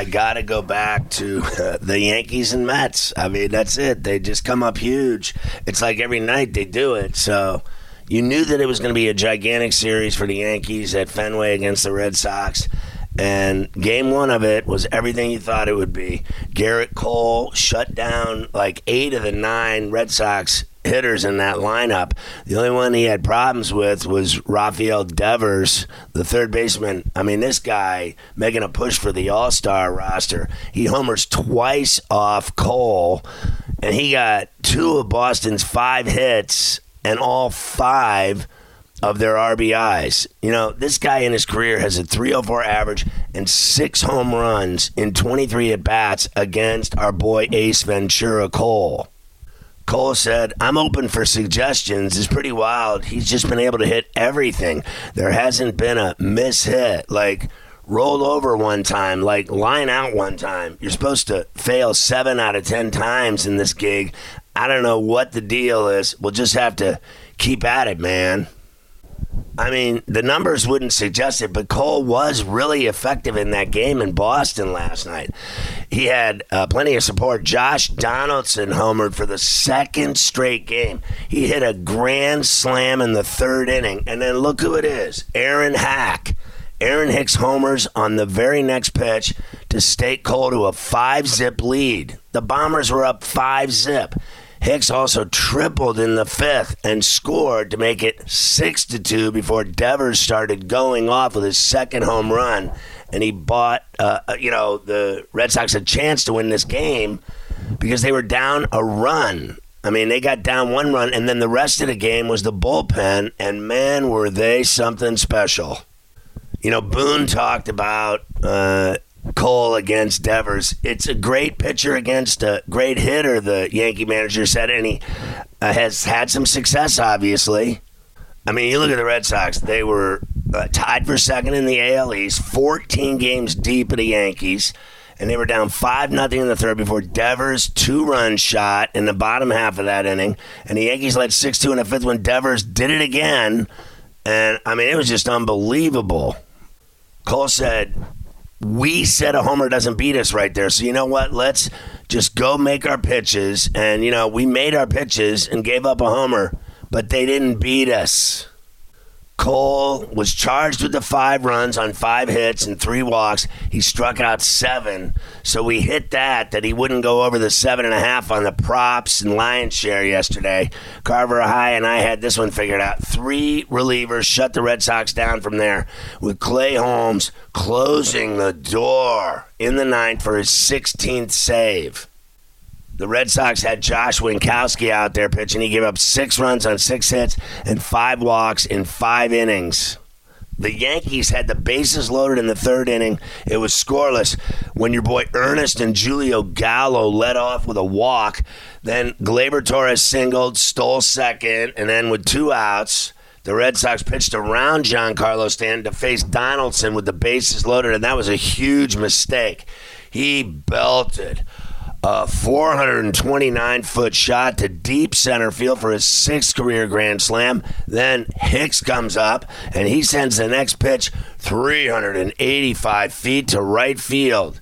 I gotta go back to uh, the Yankees and Mets. I mean, that's it. They just come up huge. It's like every night they do it. So you knew that it was going to be a gigantic series for the Yankees at Fenway against the Red Sox. And game one of it was everything you thought it would be. Gerrit Cole shut down like eight of the nine Red Sox hitters in that lineup. The only one he had problems with was Rafael Devers, the third baseman. I mean, this guy making a push for the All Star roster. He homers twice off Cole, and he got two of Boston's five hits, and all five of their RBIs. You know, this guy in his career has a 304 average and six home runs in 23 at bats against our boy Ace Ventura Cole. Cole said, I'm open for suggestions. It's pretty wild. He's just been able to hit everything. There hasn't been a miss hit. Like, rolled over one time, like line out one time. You're supposed to fail seven out of ten times in this gig. I don't know what the deal is. We'll just have to keep at it, man. I mean, the numbers wouldn't suggest it, but Cole was really effective in that game in Boston last night. He had uh, plenty of support. Josh Donaldson homered for the second straight game. He hit a grand slam in the third inning. And then look who it is Aaron Hack. Aaron Hicks homers on the very next pitch to stake Cole to a five zip lead. The Bombers were up five zip. Hicks also tripled in the fifth and scored to make it six to two before Devers started going off with his second home run, and he bought uh, uh, you know the Red Sox a chance to win this game because they were down a run. I mean, they got down one run, and then the rest of the game was the bullpen, and man, were they something special. You know, Boone talked about uh, Cole against Devers. It's a great pitcher against a great hitter, the Yankee manager said, and he uh, has had some success, obviously. I mean, you look at the Red Sox, they were uh, tied for second in the AL East, 14 games deep of the Yankees, and they were down 5 nothing in the third before Devers' two run shot in the bottom half of that inning. And the Yankees led 6 2 in the fifth when Devers did it again. And I mean, it was just unbelievable. Cole said, we said a homer doesn't beat us right there. So you know what? Let's just go make our pitches. And you know, we made our pitches and gave up a homer, but they didn't beat us. Cole was charged with the five runs on five hits and three walks. He struck out seven. So we hit that, that he wouldn't go over the seven and a half on the props and lion share yesterday. Carver High and I had this one figured out. Three relievers shut the Red Sox down from there with Clay Holmes closing the door in the ninth for his 16th save. The Red Sox had Josh Winckowski out there pitching. He gave up six runs on six hits and five walks in five innings. The Yankees had the bases loaded in the third inning. It was scoreless when your boy Ernest and Julio Gallo led off with a walk. Then Gleyber Torres singled, stole second, and then with two outs, the Red Sox pitched around Giancarlo Stanton to face Donaldson with the bases loaded, and that was a huge mistake. He belted a 429 foot shot to deep center field for his sixth career grand slam. Then Hicks comes up and he sends the next pitch 385 feet to right field.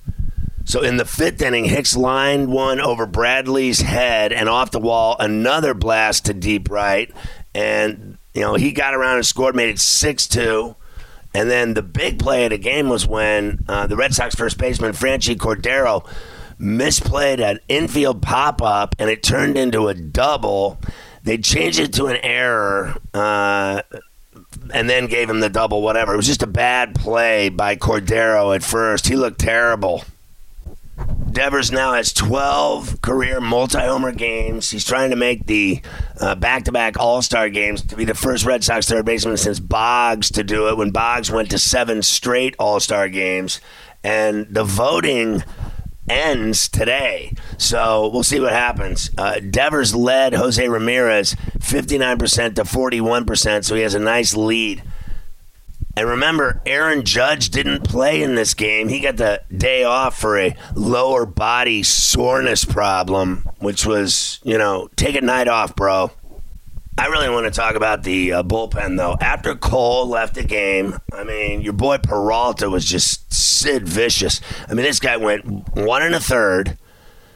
So in the fifth inning, Hicks lined one over Bradley's head and off the wall, another blast to deep right. And, you know, he got around and scored, made it 6 2. And then the big play of the game was when uh, the Red Sox first baseman Franchy Cordero misplayed an infield pop up and it turned into a double. They changed it to an error uh, and then gave him the double, whatever. It was just a bad play by Cordero at first. He looked terrible. Devers now has 12 career multi homer games. He's trying to make the back to back All Star games to be the first Red Sox third baseman since Boggs to do it when Boggs went to seven straight All Star games. And the voting ends today. So we'll see what happens. Uh, Devers led Jose Ramirez 59% to 41%, so he has a nice lead. And remember, Aaron Judge didn't play in this game. He got the day off for a lower body soreness problem, which was, you know, take a night off, bro. I really want to talk about the uh, bullpen, though. After Cole left the game, I mean, your boy Peralta was just Sid Vicious. I mean, this guy went one and a third.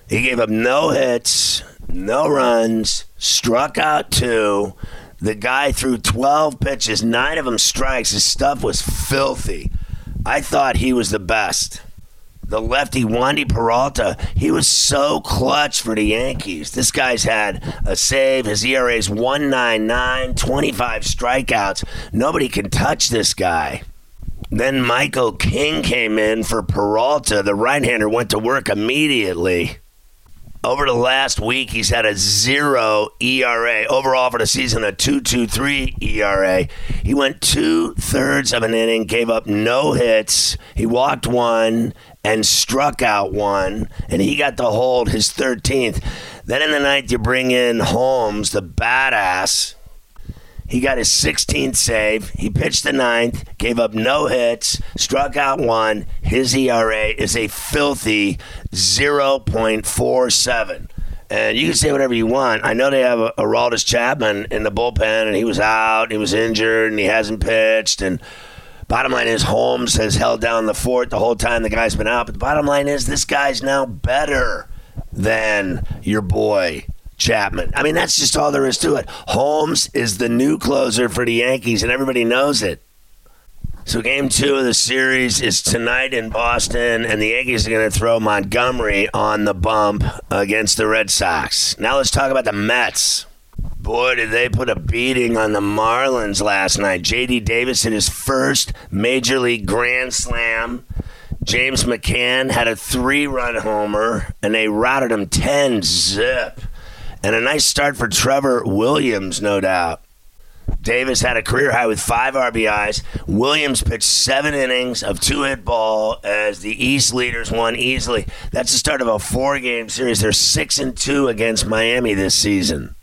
He gave up no hits, no runs, struck out two. The guy threw 12 pitches, nine of them strikes. His stuff was filthy. I thought he was the best. The lefty Wandy Peralta, he was so clutch for the Yankees. This guy's had a save. His ERA is 199, 25 strikeouts. Nobody can touch this guy. Then Michael King came in for Peralta. The right hander went to work immediately. Over the last week, he's had a zero ERA. Overall for the season, a 2.23 ERA. He went two thirds of an inning, gave up no hits. He walked one and struck out one, and he got to hold his 13th. Then in the ninth, you bring in Holmes, the badass. He got his 16th save. He pitched the ninth, gave up no hits, struck out one. His ERA is a filthy 0.47. And you can say whatever you want. I know they have a, Aroldis Chapman in the bullpen, and he was out, he was injured, and he hasn't pitched. And bottom line is, Holmes has held down the fort the whole time the guy's been out. But the bottom line is, this guy's now better than your boy Chapman. I mean, that's just all there is to it. Holmes is the new closer for the Yankees, and everybody knows it. So, game two of the series is tonight in Boston, and the Yankees are going to throw Montgomery on the bump against the Red Sox. Now, let's talk about the Mets. Boy, did they put a beating on the Marlins last night. J.D. Davis hit his first major league grand slam. James McCann had a three run homer, and they routed him 10 zip. And a nice start for Trevor Williams, no doubt. Davis had a career high with five RBIs. Williams pitched seven innings of two hit ball as the East leaders won easily. That's the start of a four game series. They're six and two against Miami this season.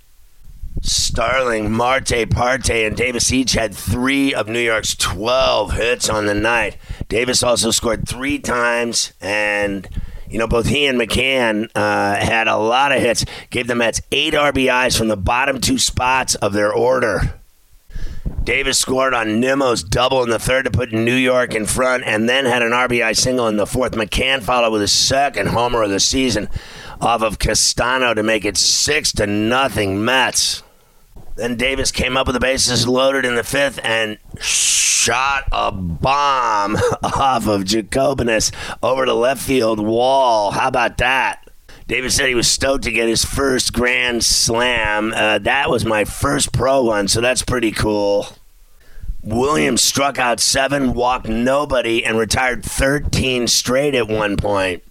Starling, Marte, Parte, and Davis each had three of New York's 12 hits on the night. Davis also scored three times, and, you know, both he and McCann uh, had a lot of hits. Gave the Mets eight RBIs from the bottom two spots of their order. Davis scored on Nimmo's double in the third to put New York in front, and then had an RBI single in the fourth. McCann followed with his second homer of the season off of Castano to make it six to nothing Mets. Then Davis came up with the bases loaded in the fifth and shot a bomb off of Jacobinus over the left field wall. How about that? Davis said he was stoked to get his first grand slam. Uh, that was my first pro one, so that's pretty cool. Williams struck out seven, walked nobody, and retired 13 straight at one point.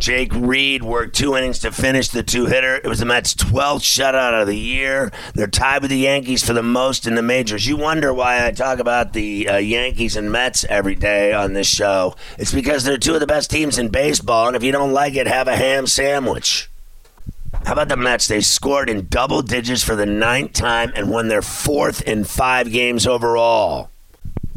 Jake Reed worked two innings to finish the two hitter. It was the Mets' 12th shutout of the year. They're tied with the Yankees for the most in the majors. You wonder why I talk about the uh, Yankees and Mets every day on this show. It's because they're two of the best teams in baseball, and if you don't like it, have a ham sandwich. How about the Mets? They scored in double digits for the ninth time and won their fourth in five games overall.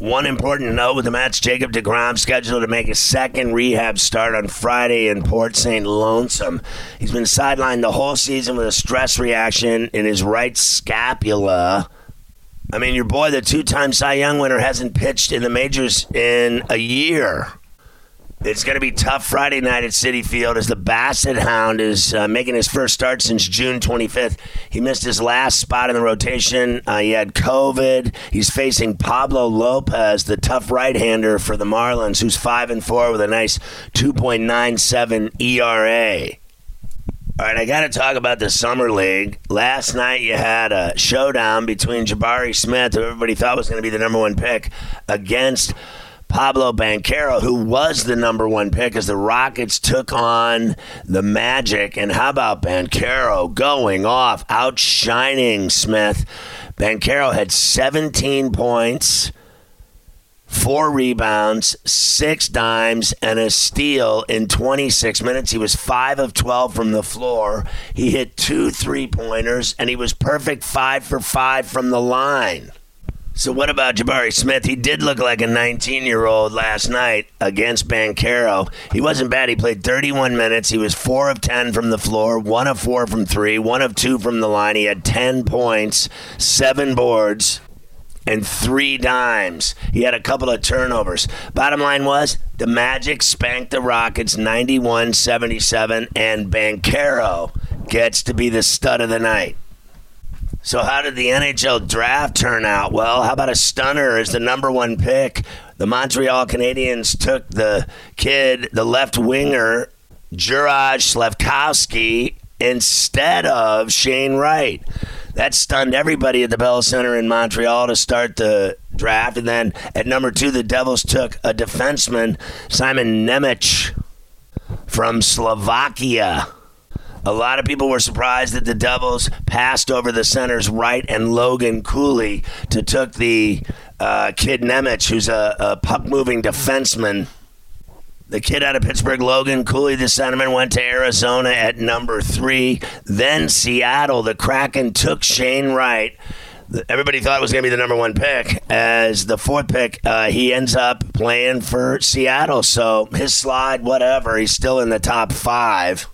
One important note with the Mets, Jacob DeGrom scheduled to make a second rehab start on Friday in Port St. Lonesome. He's been sidelined the whole season with a stress reaction in his right scapula. I mean, your boy, the two time Cy Young winner, hasn't pitched in the majors in a year. It's going to be tough Friday night at Citi Field as the Basset Hound is uh, making his first start since June 25th. He missed his last spot in the rotation. Uh, he had COVID. He's facing Pablo Lopez, the tough right-hander for the Marlins, who's five and four with a nice 2.97 ERA. All right, I got to talk about the Summer League. Last night you had a showdown between Jabari Smith, who everybody thought was going to be the number one pick, against Paolo Banchero, who was the number one pick as the Rockets took on the Magic. And how about Banchero going off, outshining Smith? Banchero had 17 points, four rebounds, six dimes, and a steal in 26 minutes. He was 5 of 12 from the floor. He hit two three pointers, and he was perfect 5 for 5 from the line. So what about Jabari Smith? He did look like a 19-year-old last night against Banchero. He wasn't bad. He played 31 minutes. He was 4 of 10 from the floor, 1 of 4 from 3, 1 of 2 from the line. He had 10 points, 7 boards, and 3 dimes. He had a couple of turnovers. Bottom line was the Magic spanked the Rockets 91-77 and Banchero gets to be the stud of the night. So, how did the NHL draft turn out? Well, how about a stunner as the number one pick? The Montreal Canadiens took the kid, the left winger, Juraj Slafkovsky, instead of Shane Wright. That stunned everybody at the Bell Center in Montreal to start the draft. And then at number two, the Devils took a defenseman, Simon Nemec from Slovakia. A lot of people were surprised that the Devils passed over the centers Wright and Logan Cooley to took the uh, kid Nemec, who's a, a puck moving defenseman. The kid out of Pittsburgh, Logan Cooley, the centerman, went to Arizona at number three. Then Seattle, the Kraken took Shane Wright. Everybody thought it was going to be the number one pick. As the fourth pick, uh, he ends up playing for Seattle. So his slide, whatever, he's still in the top five.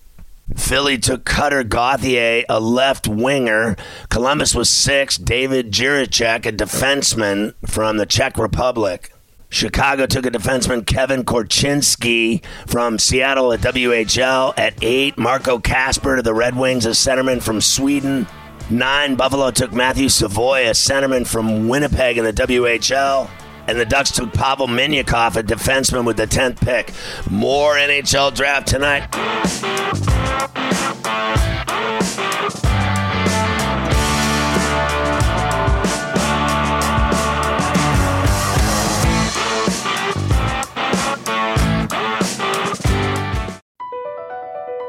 Philly took Cutter Gauthier, a left winger. Columbus was six. David Jiricek, a defenseman from the Czech Republic. Chicago took a defenseman, Kevin Korchinski from Seattle at WHL. At eight, Marco Kasper to the Red Wings, a centerman from Sweden. Nine, Buffalo took Matthew Savoie, a centerman from Winnipeg in the WHL and the Ducks took Pavel Mintyukov, a defenseman, with the 10th pick. More NHL draft tonight.